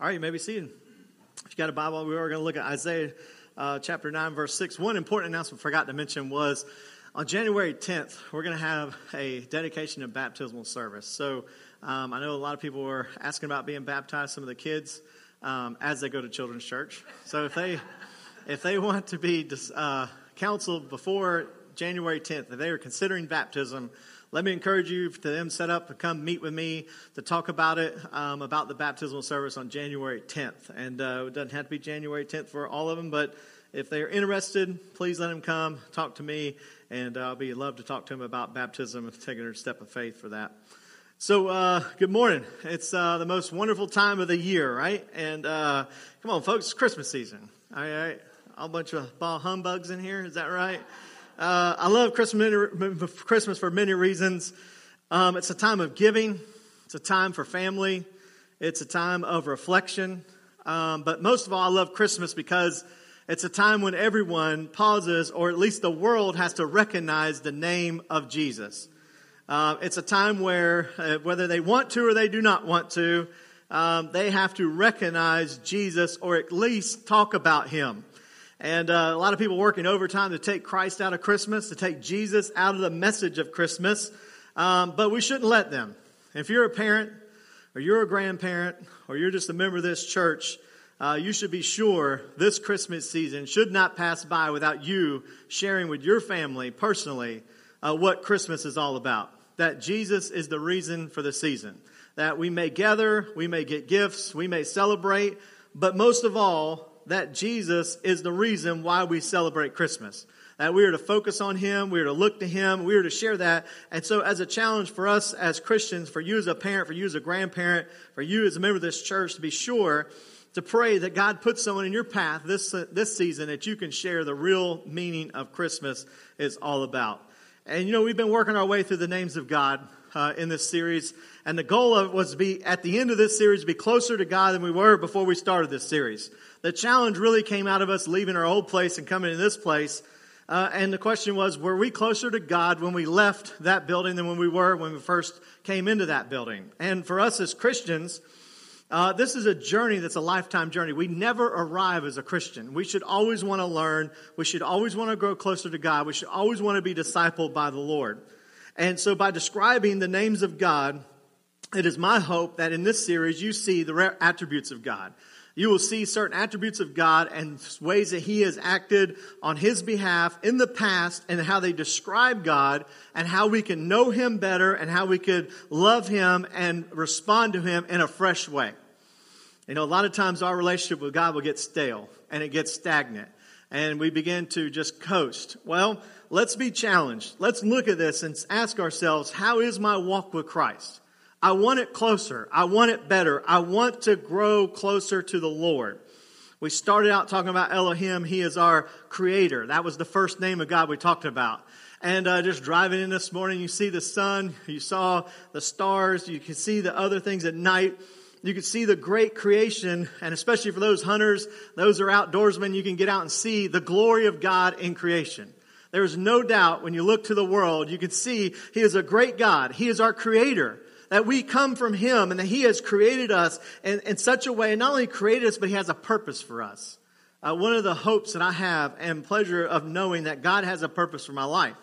All right, you may be seated. If you got a Bible, we are going to look at Isaiah uh, chapter 9, verse 6. One important announcement I forgot to mention was on January 10th, we're going to have a dedication and baptismal service. So um, I know a lot of people were asking about being baptized, some of the kids, um, as they go to children's church. So if they, if they want to be uh, counseled before January 10th, if they are considering baptism, let me encourage you to them set up and come meet with me to talk about it, um, about the baptismal service on January 10th. And uh, it doesn't have to be January 10th for all of them, but if they're interested, please let them come, talk to me, and I'll be love to talk to them about baptism and taking a step of faith for that. So, uh, good morning. It's uh, the most wonderful time of the year, right? And uh, come on, folks, Christmas season. All right, a bunch of ball humbugs in here. Is that right? Uh, I love Christmas, for many reasons. Um, it's a time of giving. It's a time for family. It's a time of reflection. Um, but most of all, I love Christmas because it's a time when everyone pauses, or at least the world has to recognize the name of Jesus. Uh, it's a time where, uh, whether they want to or they do not want to, um, they have to recognize Jesus or at least talk about him. And uh, a lot of people working overtime to take Christ out of Christmas, to take Jesus out of the message of Christmas. Um, but we shouldn't let them. If you're a parent, or you're a grandparent, or you're just a member of this church, uh, you should be sure this Christmas season should not pass by without you sharing with your family personally uh, what Christmas is all about. That Jesus is the reason for the season. That we may gather, we may get gifts, we may celebrate, but most of all, that Jesus is the reason why we celebrate Christmas. That we are to focus on Him, we are to look to Him, we are to share that. And so as a challenge for us as Christians, for you as a parent, for you as a grandparent, for you as a member of this church, to be sure to pray that God puts someone in your path this, this season that you can share the real meaning of Christmas is all about. And you know, we've been working our way through the names of God uh, in this series. And the goal of was to be, at the end of this series, to be closer to God than we were before we started this series. The challenge really came out of us leaving our old place and coming to this place. Uh, and the question was, were we closer to God when we left that building than when we were when we first came into that building? And for us as Christians, uh, this is a journey that's a lifetime journey. We never arrive as a Christian. We should always want to learn. We should always want to grow closer to God. We should always want to be discipled by the Lord. And so by describing the names of God, it is my hope that in this series you see the attributes of God. You will see certain attributes of God and ways that He has acted on His behalf in the past and how they describe God and how we can know Him better and how we could love Him and respond to Him in a fresh way. You know, a lot of times our relationship with God will get stale and it gets stagnant and we begin to just coast. Well, let's be challenged. Let's look at this and ask ourselves, how is my walk with Christ? I want it closer. I want it better. I want to grow closer to the Lord. We started out talking about Elohim. He is our creator. That was the first name of God we talked about. And uh, just driving in this morning, you see the sun, you saw the stars, you can see the other things at night. You can see the great creation, and especially for those hunters, those are outdoorsmen, you can get out and see the glory of God in creation. There is no doubt when you look to the world, you can see He is a great God. He is our creator. That we come from Him and that He has created us in, in such a way, and not only created us, but He has a purpose for us. Uh, one of the hopes that I have and pleasure of knowing that God has a purpose for my life.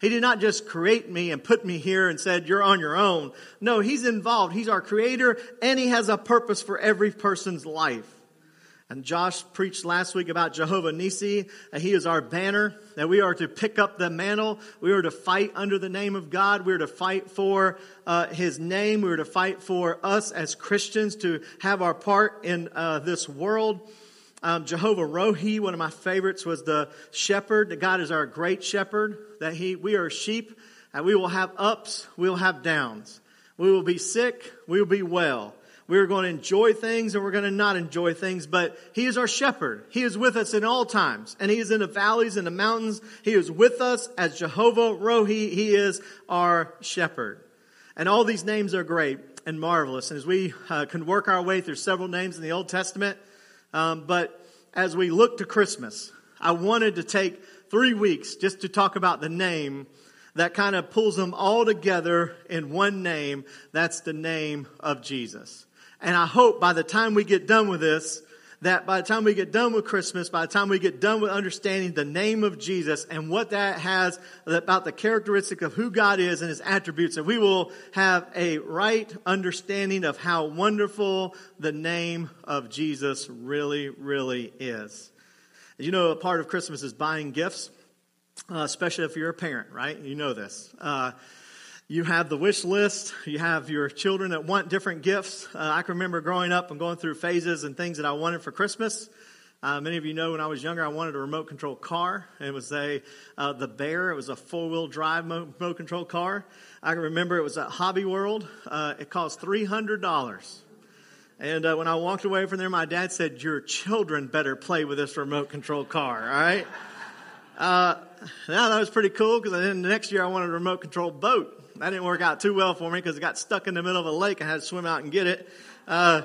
He did not just create me and put me here and said, you're on your own. No, He's involved. He's our creator and He has a purpose for every person's life. And Josh preached last week about Jehovah Nisi, he is our banner, that we are to pick up the mantle. We are to fight under the name of God. We are to fight for uh, his name. We are to fight for us as Christians to have our part in uh, this world. Um, Jehovah Rohi, one of my favorites, was the shepherd. That God is our great shepherd. That he, we are sheep, and we will have ups, we will have downs. We will be sick, we will be well. We're going to enjoy things and we're going to not enjoy things, but He is our shepherd. He is with us in all times. And He is in the valleys and the mountains. He is with us as Jehovah Rohi. He is our shepherd. And all these names are great and marvelous. And as we uh, can work our way through several names in the Old Testament, um, but as we look to Christmas, I wanted to take three weeks just to talk about the name that kind of pulls them all together in one name. That's the name of Jesus. And I hope by the time we get done with this, that by the time we get done with Christmas, by the time we get done with understanding the name of Jesus and what that has about the characteristic of who God is and his attributes, that we will have a right understanding of how wonderful the name of Jesus really, really is. You know, a part of Christmas is buying gifts, uh, especially if you're a parent, right? You know this. Uh, you have the wish list. You have your children that want different gifts. Uh, I can remember growing up and going through phases and things that I wanted for Christmas. Uh, many of you know when I was younger, I wanted a remote control car. It was a uh, the Bear. It was a four wheel drive remote control car. I can remember it was at Hobby World. Uh, it cost three hundred dollars. And uh, when I walked away from there, my dad said, "Your children better play with this remote control car." All right. Uh, now that was pretty cool because then the next year I wanted a remote control boat. That didn't work out too well for me because it got stuck in the middle of a lake. I had to swim out and get it. Uh,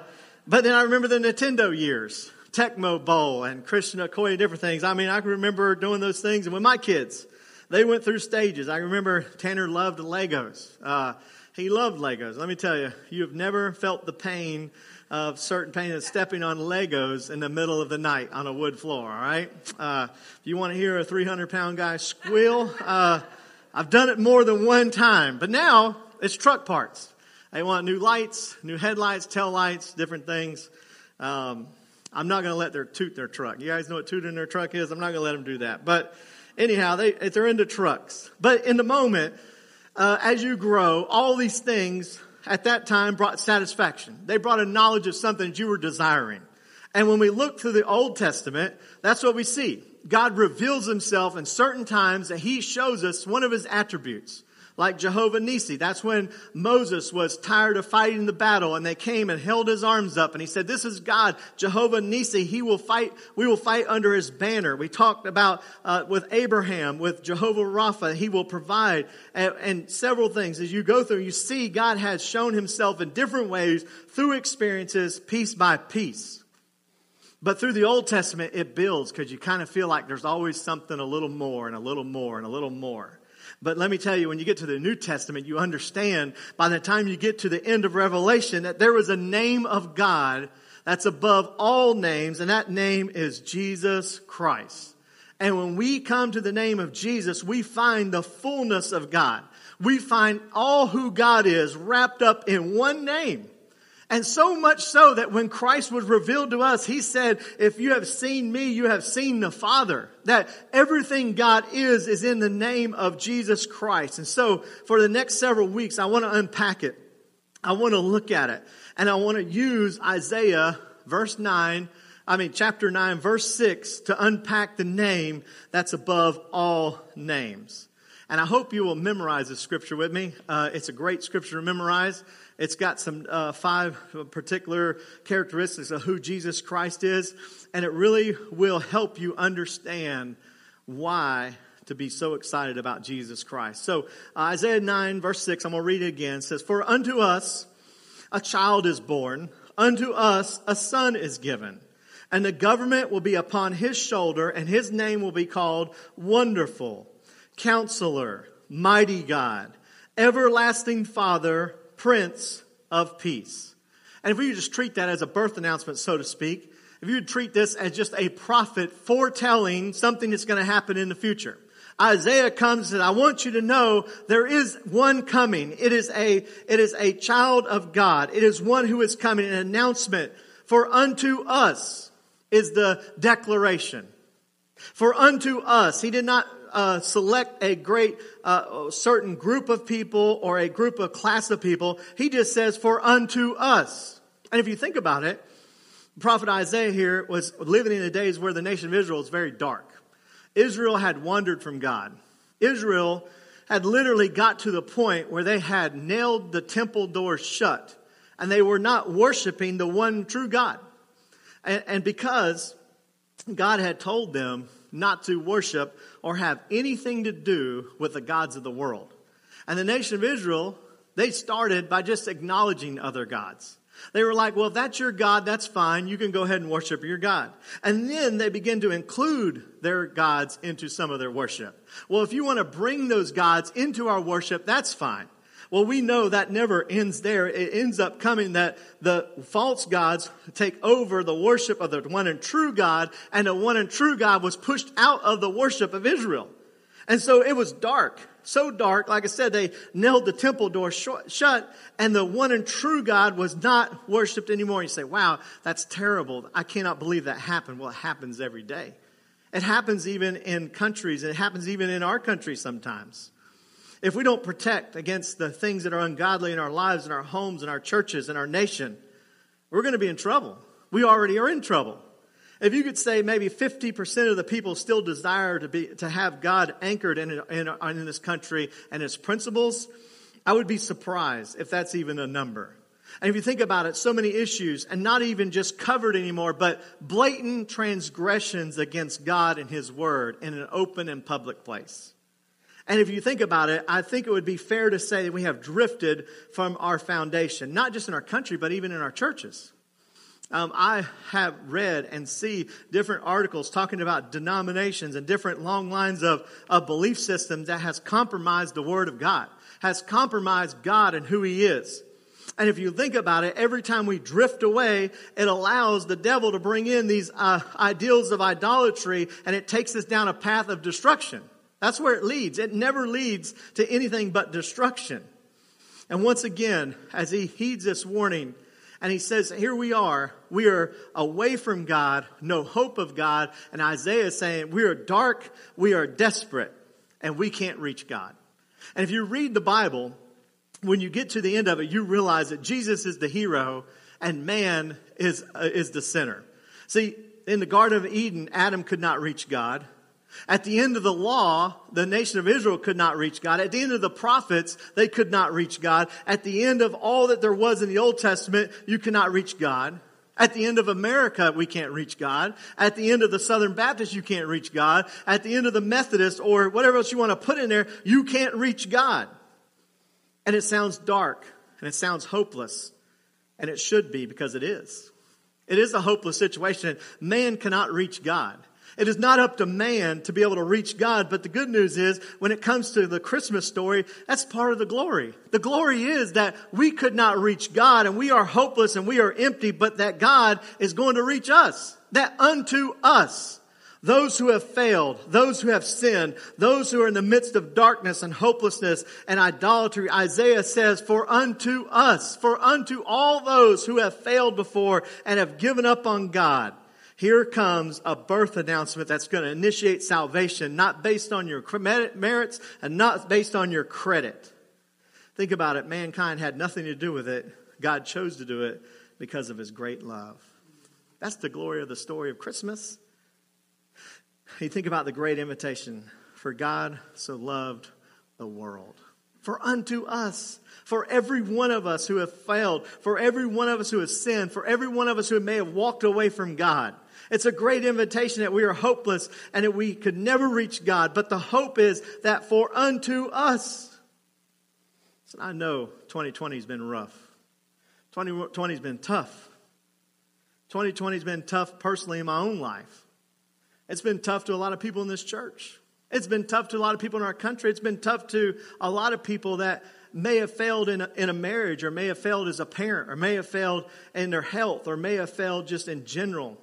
but then I remember the Nintendo years, Tecmo Bowl and Christian Okoye, different things. I mean, I can remember doing those things. And with my kids, they went through stages. I remember Tanner loved Legos. Uh, he loved Legos. Let me tell you, you have never felt the pain of certain pain of stepping on Legos in the middle of the night on a wood floor, all right? Uh, if you want to hear a 300 pound guy squeal, uh, I've done it more than one time, but now it's truck parts. They want new lights, new headlights, tail lights, different things. Um, I'm not going to let them toot their truck. You guys know what tooting their truck is? I'm not going to let them do that. But anyhow, they, they're into trucks. But in the moment, uh, as you grow, all these things at that time brought satisfaction. They brought a knowledge of something that you were desiring. And when we look through the Old Testament, that's what we see. God reveals himself in certain times that he shows us one of his attributes. Like Jehovah Nisi. That's when Moses was tired of fighting the battle and they came and held his arms up and he said, this is God, Jehovah Nisi. He will fight, we will fight under his banner. We talked about, uh, with Abraham, with Jehovah Rapha, he will provide and, and several things. As you go through, you see God has shown himself in different ways through experiences, piece by piece. But through the Old Testament, it builds because you kind of feel like there's always something a little more and a little more and a little more. But let me tell you, when you get to the New Testament, you understand by the time you get to the end of Revelation that there is a name of God that's above all names, and that name is Jesus Christ. And when we come to the name of Jesus, we find the fullness of God. We find all who God is wrapped up in one name. And so much so that when Christ was revealed to us, He said, if you have seen me, you have seen the Father. That everything God is, is in the name of Jesus Christ. And so for the next several weeks, I want to unpack it. I want to look at it. And I want to use Isaiah verse 9, I mean chapter 9 verse 6 to unpack the name that's above all names. And I hope you will memorize this scripture with me. Uh, it's a great scripture to memorize. It's got some uh, five particular characteristics of who Jesus Christ is, and it really will help you understand why to be so excited about Jesus Christ. So uh, Isaiah 9 verse 6, I'm going to read it again, It says, For unto us a child is born, unto us a son is given, and the government will be upon his shoulder, and his name will be called Wonderful, Counselor, Mighty God, Everlasting Father, Prince of Peace. And if we just treat that as a birth announcement, so to speak, if you would treat this as just a prophet foretelling something that's going to happen in the future. Isaiah comes and I want you to know there is one coming. It is a, it is a child of God. It is one who is coming, an announcement. For unto us is the declaration. For unto us, he did not uh, select a great uh, certain group of people or a group of class of people. He just says, for unto us. And if you think about it, prophet Isaiah here was living in the days where the nation of Israel was very dark. Israel had wandered from God. Israel had literally got to the point where they had nailed the temple doors shut and they were not worshiping the one true God. And, and because God had told them not to worship or have anything to do with the gods of the world. And the nation of Israel, they started by just acknowledging other gods. They were like, well, if that's your God, that's fine. You can go ahead and worship your God. And then they begin to include their gods into some of their worship. Well, if you want to bring those gods into our worship, that's fine. Well, we know that never ends there. It ends up coming that the false gods take over the worship of the one and true God, and the one and true God was pushed out of the worship of Israel. And so it was dark, so dark. Like I said, they nailed the temple door shut, and the one and true God was not worshiped anymore. You say, wow, that's terrible. I cannot believe that happened. Well, it happens every day. It happens even in countries, it happens even in our country sometimes. If we don't protect against the things that are ungodly in our lives, in our homes, in our churches, in our nation, we're going to be in trouble. We already are in trouble. If you could say maybe 50% of the people still desire to be, to have God anchored in, in, in this country and its principles, I would be surprised if that's even a number. And if you think about it, so many issues, and not even just covered anymore, but blatant transgressions against God and His Word in an open and public place. And if you think about it, I think it would be fair to say that we have drifted from our foundation, not just in our country, but even in our churches. Um, I have read and see different articles talking about denominations and different long lines of, of belief systems that has compromised the Word of God, has compromised God and who He is. And if you think about it, every time we drift away, it allows the devil to bring in these uh, ideals of idolatry and it takes us down a path of destruction. That's where it leads. It never leads to anything but destruction. And once again, as he heeds this warning, and he says, Here we are. We are away from God, no hope of God. And Isaiah is saying, We are dark, we are desperate, and we can't reach God. And if you read the Bible, when you get to the end of it, you realize that Jesus is the hero and man is, uh, is the sinner. See, in the Garden of Eden, Adam could not reach God. At the end of the law, the nation of Israel could not reach God. At the end of the prophets, they could not reach God. At the end of all that there was in the Old Testament, you cannot reach God. At the end of America, we can't reach God. At the end of the Southern Baptist, you can't reach God. At the end of the Methodist or whatever else you want to put in there, you can't reach God. And it sounds dark and it sounds hopeless. And it should be because it is. It is a hopeless situation. Man cannot reach God. It is not up to man to be able to reach God, but the good news is when it comes to the Christmas story, that's part of the glory. The glory is that we could not reach God and we are hopeless and we are empty, but that God is going to reach us. That unto us. Those who have failed, those who have sinned, those who are in the midst of darkness and hopelessness and idolatry, Isaiah says, for unto us, for unto all those who have failed before and have given up on God, here comes a birth announcement that's going to initiate salvation, not based on your merits and not based on your credit. Think about it. Mankind had nothing to do with it. God chose to do it because of his great love. That's the glory of the story of Christmas. You think about the great invitation for God so loved the world. For unto us, for every one of us who have failed, for every one of us who has sinned, for every one of us who may have walked away from God, it's a great invitation that we are hopeless and that we could never reach God. But the hope is that for unto us. So I know 2020 has been rough. 2020 has been tough. 2020 has been tough personally in my own life. It's been tough to a lot of people in this church. It's been tough to a lot of people in our country. It's been tough to a lot of people that may have failed in a, in a marriage or may have failed as a parent or may have failed in their health or may have failed just in general.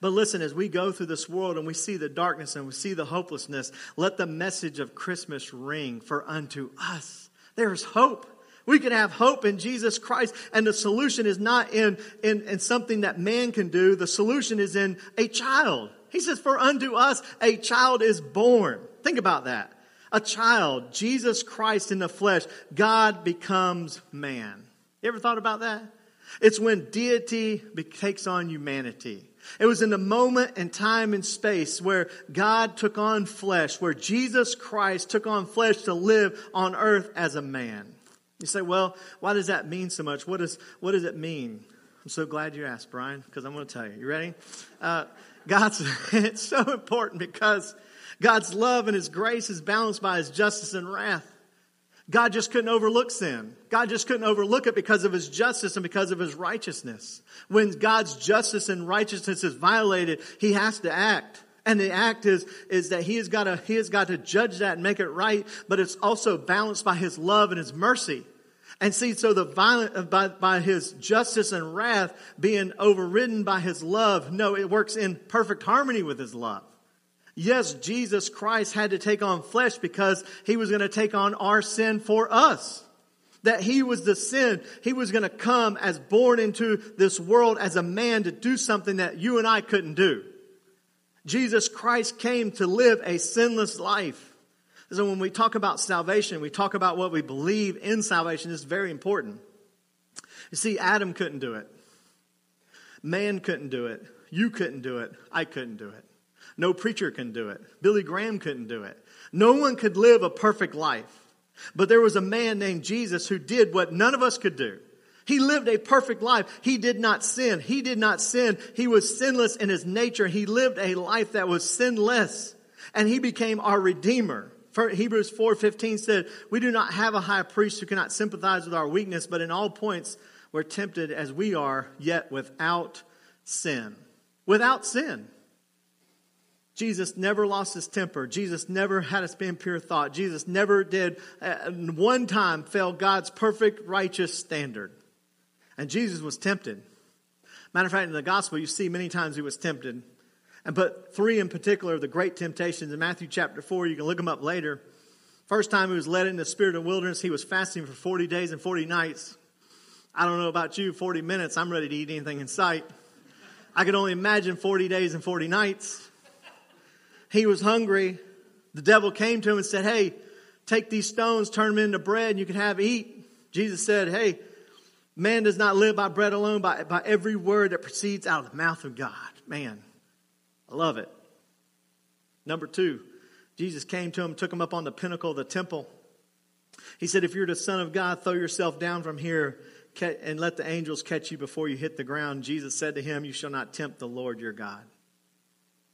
But listen, as we go through this world and we see the darkness and we see the hopelessness, let the message of Christmas ring for unto us. There's hope. We can have hope in Jesus Christ, and the solution is not in, in, in something that man can do. The solution is in a child. He says, For unto us a child is born. Think about that. A child, Jesus Christ in the flesh, God becomes man. You ever thought about that? It's when deity takes on humanity. It was in the moment and time and space where God took on flesh, where Jesus Christ took on flesh to live on earth as a man. You say, well, why does that mean so much? What, is, what does it mean? I'm so glad you asked, Brian, because I'm going to tell you. You ready? Uh, God's, it's so important because God's love and His grace is balanced by His justice and wrath. God just couldn't overlook sin. God just couldn't overlook it because of his justice and because of his righteousness. When God's justice and righteousness is violated, he has to act. And the act is, is that he has got to, he has got to judge that and make it right, but it's also balanced by his love and his mercy. And see, so the violent, uh, by, by his justice and wrath being overridden by his love, no, it works in perfect harmony with his love. Yes, Jesus Christ had to take on flesh because he was going to take on our sin for us. That he was the sin. He was going to come as born into this world as a man to do something that you and I couldn't do. Jesus Christ came to live a sinless life. So when we talk about salvation, we talk about what we believe in salvation. Is very important. You see, Adam couldn't do it. Man couldn't do it. You couldn't do it. I couldn't do it. No preacher can do it. Billy Graham couldn't do it. No one could live a perfect life. But there was a man named Jesus who did what none of us could do. He lived a perfect life. He did not sin. He did not sin. He was sinless in his nature. He lived a life that was sinless. And he became our Redeemer. Hebrews 4.15 said, We do not have a high priest who cannot sympathize with our weakness, but in all points we're tempted as we are, yet without sin. Without sin. Jesus never lost his temper. Jesus never had a pure thought. Jesus never did uh, one time fail God's perfect righteous standard. And Jesus was tempted. Matter of fact, in the gospel, you see many times he was tempted. And but three in particular, the great temptations in Matthew chapter 4, you can look them up later. First time he was led in the spirit of wilderness, he was fasting for 40 days and 40 nights. I don't know about you, 40 minutes, I'm ready to eat anything in sight. I could only imagine 40 days and 40 nights. He was hungry. The devil came to him and said, Hey, take these stones, turn them into bread, and you can have eat. Jesus said, Hey, man does not live by bread alone, by, by every word that proceeds out of the mouth of God. Man, I love it. Number two, Jesus came to him, took him up on the pinnacle of the temple. He said, If you're the Son of God, throw yourself down from here and let the angels catch you before you hit the ground. Jesus said to him, You shall not tempt the Lord your God.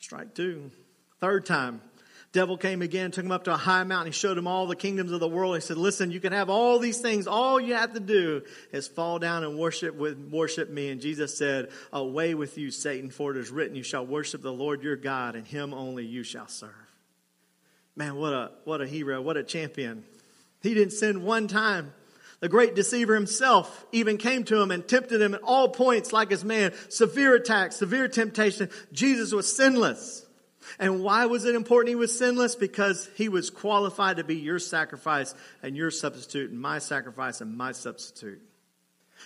Strike two. Third time, devil came again, took him up to a high mountain. He showed him all the kingdoms of the world. He said, listen, you can have all these things. All you have to do is fall down and worship with, worship me. And Jesus said, away with you, Satan, for it is written, you shall worship the Lord your God and him only you shall serve. Man, what a, what a hero. What a champion. He didn't sin one time. The great deceiver himself even came to him and tempted him at all points like his man. Severe attack, severe temptation. Jesus was sinless. And why was it important he was sinless? Because he was qualified to be your sacrifice and your substitute, and my sacrifice and my substitute.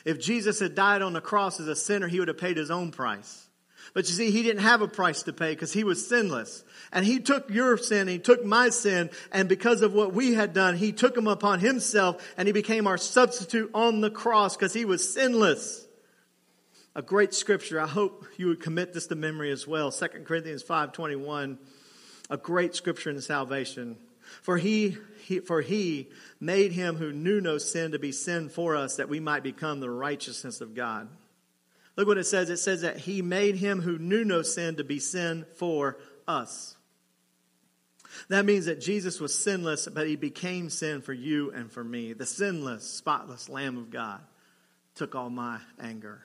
If Jesus had died on the cross as a sinner, he would have paid his own price. But you see, he didn't have a price to pay because he was sinless. And he took your sin, he took my sin, and because of what we had done, he took them upon himself and he became our substitute on the cross because he was sinless a great scripture. I hope you would commit this to memory as well. 2 Corinthians 5:21, a great scripture in salvation. For he, he, for he made him who knew no sin to be sin for us that we might become the righteousness of God. Look what it says. It says that he made him who knew no sin to be sin for us. That means that Jesus was sinless, but he became sin for you and for me. The sinless, spotless Lamb of God took all my anger.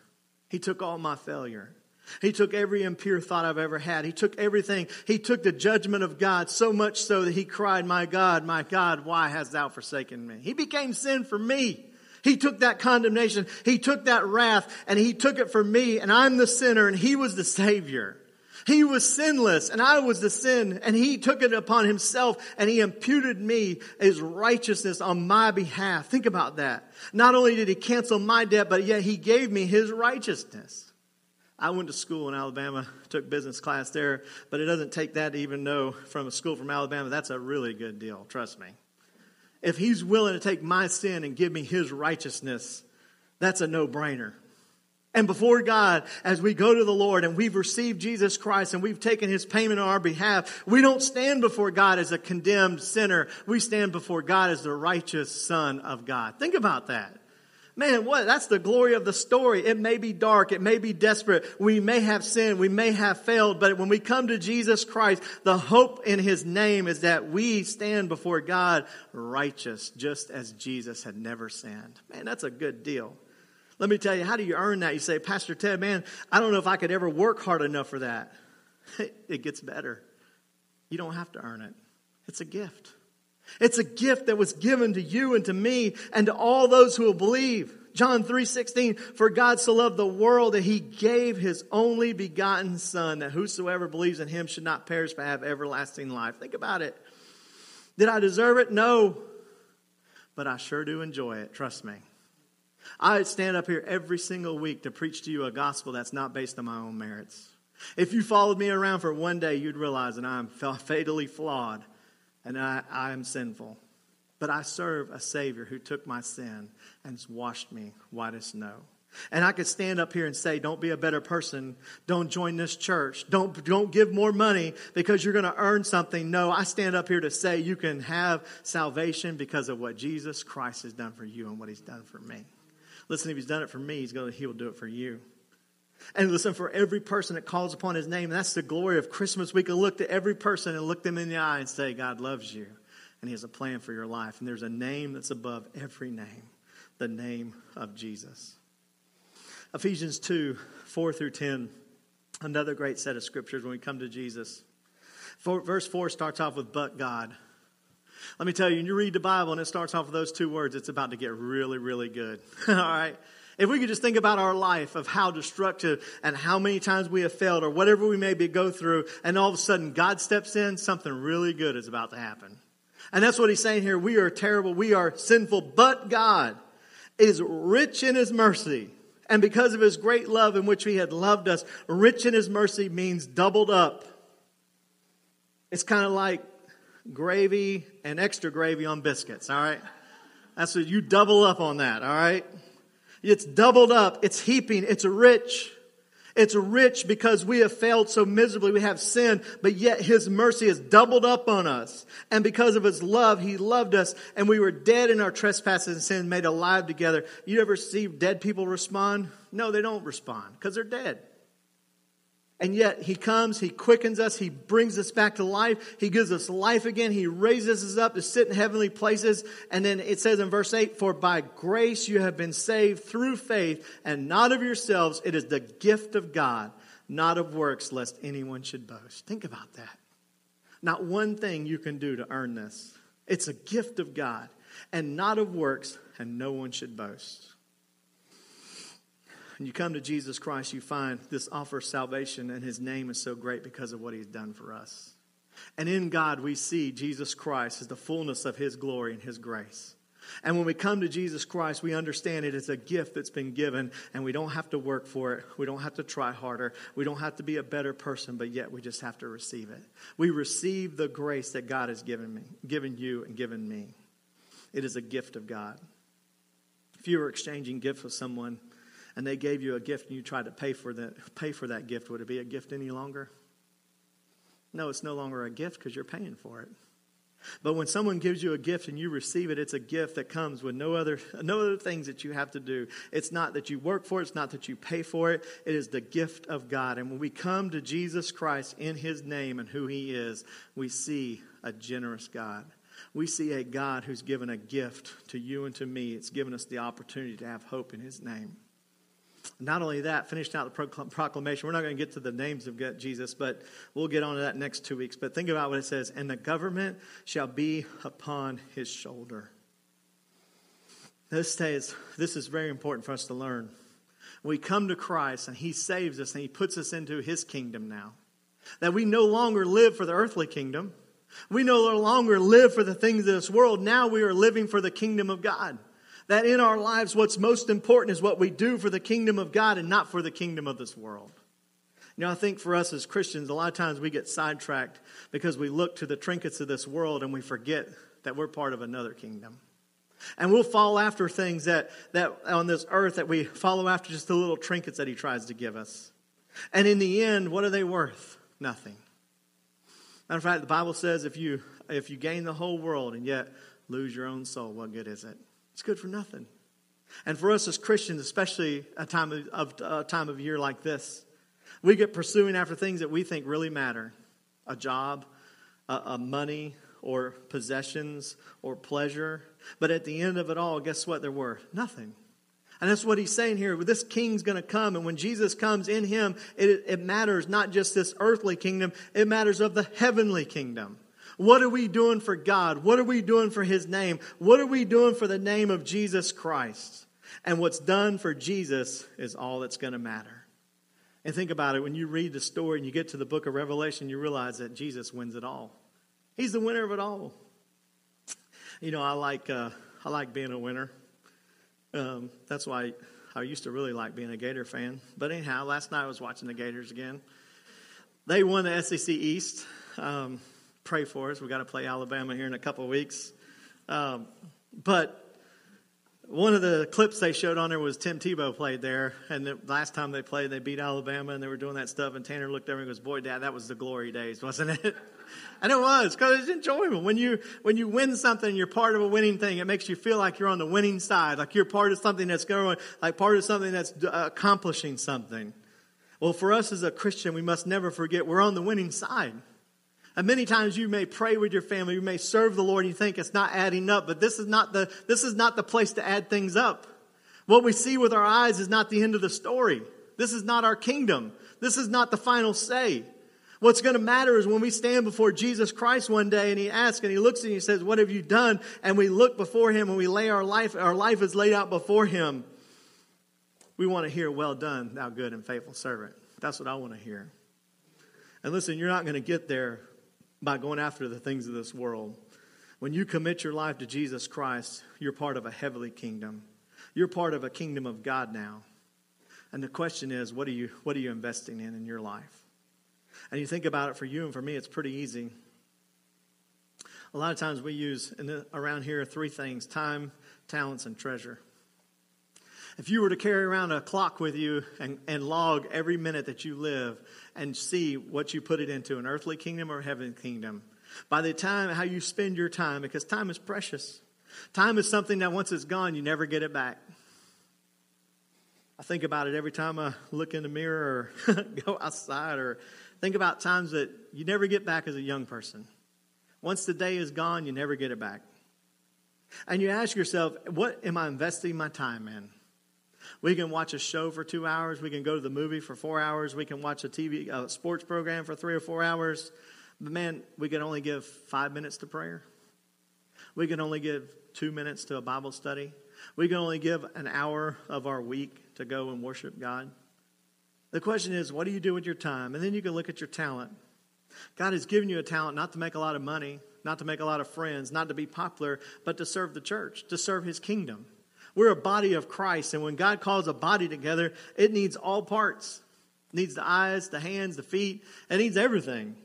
He took all my failure. He took every impure thought I've ever had. He took everything. He took the judgment of God so much so that he cried, My God, my God, why hast thou forsaken me? He became sin for me. He took that condemnation. He took that wrath and he took it for me and I'm the sinner and he was the savior. He was sinless and I was the sin and he took it upon himself and he imputed me his righteousness on my behalf. Think about that. Not only did he cancel my debt, but yet he gave me his righteousness. I went to school in Alabama, took business class there, but it doesn't take that to even know from a school from Alabama, that's a really good deal, trust me. If he's willing to take my sin and give me his righteousness, that's a no brainer. And before God, as we go to the Lord and we've received Jesus Christ and we've taken his payment on our behalf, we don't stand before God as a condemned sinner. We stand before God as the righteous son of God. Think about that. Man, what? That's the glory of the story. It may be dark. It may be desperate. We may have sinned. We may have failed. But when we come to Jesus Christ, the hope in His name is that we stand before God righteous, just as Jesus had never sinned. Man, that's a good deal. Let me tell you, how do you earn that? You say, Pastor Ted, man, I don't know if I could ever work hard enough for that. It gets better. You don't have to earn it, it's a gift. It's a gift that was given to you and to me and to all those who will believe. John 3:16 For God so loved the world that he gave his only begotten son that whosoever believes in him should not perish but have everlasting life. Think about it. Did I deserve it? No. But I sure do enjoy it, trust me. I stand up here every single week to preach to you a gospel that's not based on my own merits. If you followed me around for one day, you'd realize that I'm fatally flawed and I, I am sinful. But I serve a Savior who took my sin and has washed me white as snow. And I could stand up here and say, don't be a better person. Don't join this church. Don't, don't give more money because you're going to earn something. No, I stand up here to say you can have salvation because of what Jesus Christ has done for you and what he's done for me. Listen, if he's done it for me, he's going to, he will do it for you. And listen, for every person that calls upon his name, that's the glory of Christmas. We can look to every person and look them in the eye and say, God loves you and he has a plan for your life. And there's a name that's above every name the name of Jesus. Ephesians 2 4 through 10, another great set of scriptures when we come to Jesus. Verse 4 starts off with, but God. Let me tell you, when you read the Bible and it starts off with those two words, it's about to get really, really good. All right? If we could just think about our life of how destructive and how many times we have failed or whatever we may be go through, and all of a sudden God steps in, something really good is about to happen. And that's what he's saying here. We are terrible. We are sinful, but God is rich in his mercy. And because of his great love in which he had loved us, rich in his mercy means doubled up. It's kind of like gravy and extra gravy on biscuits, all right? That's what you double up on that, all right? It's doubled up, it's heaping, it's rich. It's rich because we have failed so miserably. We have sinned, but yet His mercy is doubled up on us. And because of His love, He loved us and we were dead in our trespasses and sins, made alive together. You ever see dead people respond? No, they don't respond because they're dead. And yet he comes, he quickens us, he brings us back to life, he gives us life again, he raises us up to sit in heavenly places. And then it says in verse 8, For by grace you have been saved through faith, and not of yourselves, it is the gift of God, not of works, lest anyone should boast. Think about that. Not one thing you can do to earn this. It's a gift of God, and not of works, and no one should boast and you come to Jesus Christ, you find this offer of salvation, and his name is so great because of what he's done for us. And in God, we see Jesus Christ as the fullness of his glory and his grace. And when we come to Jesus Christ, we understand it is a gift that's been given, and we don't have to work for it. We don't have to try harder. We don't have to be a better person, but yet we just have to receive it. We receive the grace that God has given me, given you, and given me. It is a gift of God. If you were exchanging gifts with someone, and they gave you a gift and you tried to pay for that, pay for that gift, would it be a gift any longer? No, it's no longer a gift because you're paying for it. But when someone gives you a gift and you receive it, it's a gift that comes with no other, no other things that you have to do. It's not that you work for it, it's not that you pay for it. It is the gift of God. And when we come to Jesus Christ in His name and who He is, we see a generous God. We see a God who's given a gift to you and to me. It's given us the opportunity to have hope in His name. Not only that, finished out the proclamation. We're not going to get to the names of Jesus, but we'll get on to that next two weeks. But think about what it says and the government shall be upon his shoulder. This, stays, this is very important for us to learn. We come to Christ and he saves us and he puts us into his kingdom now. That we no longer live for the earthly kingdom. We no longer live for the things of this world. Now we are living for the kingdom of God that in our lives, what's most important is what we do for the kingdom of God and not for the kingdom of this world. You know, I think for us as Christians, a lot of times we get sidetracked because we look to the trinkets of this world and we forget that we're part of another kingdom. And we'll fall after things that, that on this earth that we follow after just the little trinkets that he tries to give us. And in the end, what are they worth? Nothing. Matter of fact, the Bible says if you if you gain the whole world and yet lose your own soul, what good is it? It's good for nothing. And for us as Christians, especially a time of, of a time of year like this, we get pursuing after things that we think really matter a job, a, a money, or possessions, or pleasure. But at the end of it all, guess what they're worth? Nothing. And that's what he's saying here. This king's going to come, and when Jesus comes in him, it, it matters not just this earthly kingdom, it matters of the heavenly kingdom. What are we doing for God? What are we doing for his name? What are we doing for the name of Jesus Christ? And what's done for Jesus is all that's going to matter. And think about it when you read the story and you get to the book of Revelation, you realize that Jesus wins it all. He's the winner of it all. You know, I like, uh, I like being a winner. Um, that's why I used to really like being a Gator fan. But anyhow, last night I was watching the Gators again. They won the SEC East. Um, pray for us. We've got to play Alabama here in a couple weeks. Um, but one of the clips they showed on there was Tim Tebow played there, and the last time they played, they beat Alabama, and they were doing that stuff. And Tanner looked over and goes, "Boy, Dad, that was the glory days, wasn't it?" And it was because it's enjoyable. When you when you win something, you're part of a winning thing. It makes you feel like you're on the winning side, like you're part of something that's going, like part of something that's accomplishing something. Well, for us as a Christian, we must never forget we're on the winning side. And many times you may pray with your family, you may serve the Lord, and you think it's not adding up, but this is not the this is not the place to add things up. What we see with our eyes is not the end of the story. This is not our kingdom. This is not the final say. What's going to matter is when we stand before Jesus Christ one day and he asks and he looks and he says, What have you done? And we look before him and we lay our life, our life is laid out before him. We want to hear, Well done, thou good and faithful servant. That's what I want to hear. And listen, you're not going to get there by going after the things of this world. When you commit your life to Jesus Christ, you're part of a heavenly kingdom. You're part of a kingdom of God now. And the question is, what are you, what are you investing in in your life? And you think about it for you and for me, it's pretty easy. A lot of times we use the, around here three things time, talents, and treasure. If you were to carry around a clock with you and, and log every minute that you live and see what you put it into, an earthly kingdom or heavenly kingdom, by the time how you spend your time, because time is precious. Time is something that once it's gone, you never get it back. I think about it every time I look in the mirror or go outside or Think about times that you never get back as a young person. Once the day is gone, you never get it back. And you ask yourself, what am I investing my time in? We can watch a show for two hours. We can go to the movie for four hours. We can watch a TV a sports program for three or four hours. But man, we can only give five minutes to prayer. We can only give two minutes to a Bible study. We can only give an hour of our week to go and worship God. The question is, what do you do with your time? And then you can look at your talent. God has given you a talent not to make a lot of money, not to make a lot of friends, not to be popular, but to serve the church, to serve his kingdom. We're a body of Christ, and when God calls a body together, it needs all parts. It needs the eyes, the hands, the feet, it needs everything.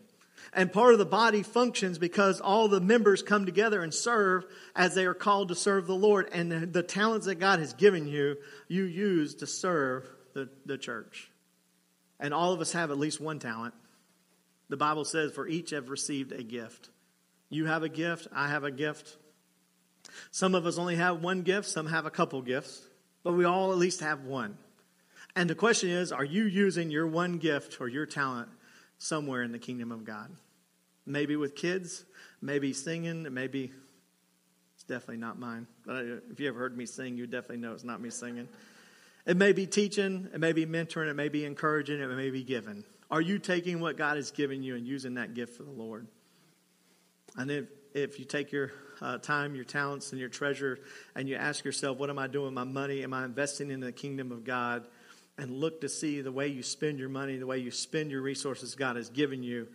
And part of the body functions because all the members come together and serve as they are called to serve the Lord. And the talents that God has given you, you use to serve the, the church. And all of us have at least one talent. The Bible says, for each have received a gift. You have a gift, I have a gift. Some of us only have one gift, some have a couple gifts, but we all at least have one. And the question is, are you using your one gift or your talent somewhere in the kingdom of God? Maybe with kids, maybe singing, maybe it's definitely not mine. But if you ever heard me sing, you definitely know it's not me singing. It may be teaching, it may be mentoring, it may be encouraging, it may be giving. Are you taking what God has given you and using that gift for the Lord? And if, if you take your uh, time, your talents, and your treasure, and you ask yourself, What am I doing with my money? Am I investing in the kingdom of God? And look to see the way you spend your money, the way you spend your resources God has given you.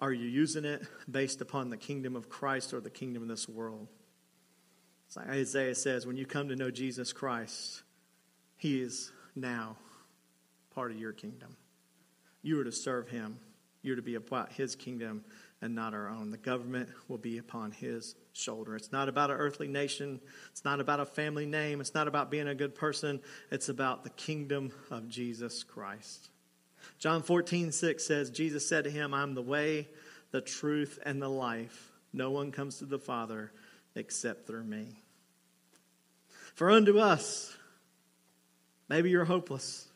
Are you using it based upon the kingdom of Christ or the kingdom of this world? It's like Isaiah says, when you come to know Jesus Christ, he is now part of your kingdom. You are to serve him. You're to be about his kingdom and not our own. The government will be upon his shoulder. It's not about an earthly nation. It's not about a family name. It's not about being a good person. It's about the kingdom of Jesus Christ. John 14, 6 says, Jesus said to him, I'm the way, the truth, and the life. No one comes to the Father except through me. For unto us, Maybe you're hopeless.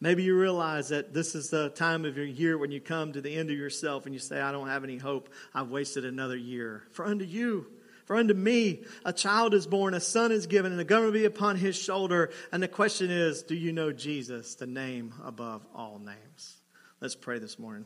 Maybe you realize that this is the time of your year when you come to the end of yourself and you say, I don't have any hope. I've wasted another year. For unto you, For unto me a child is born, a son is given, and the government be upon his shoulder. And the question is, do you know Jesus, the name above all names? Let's pray this morning.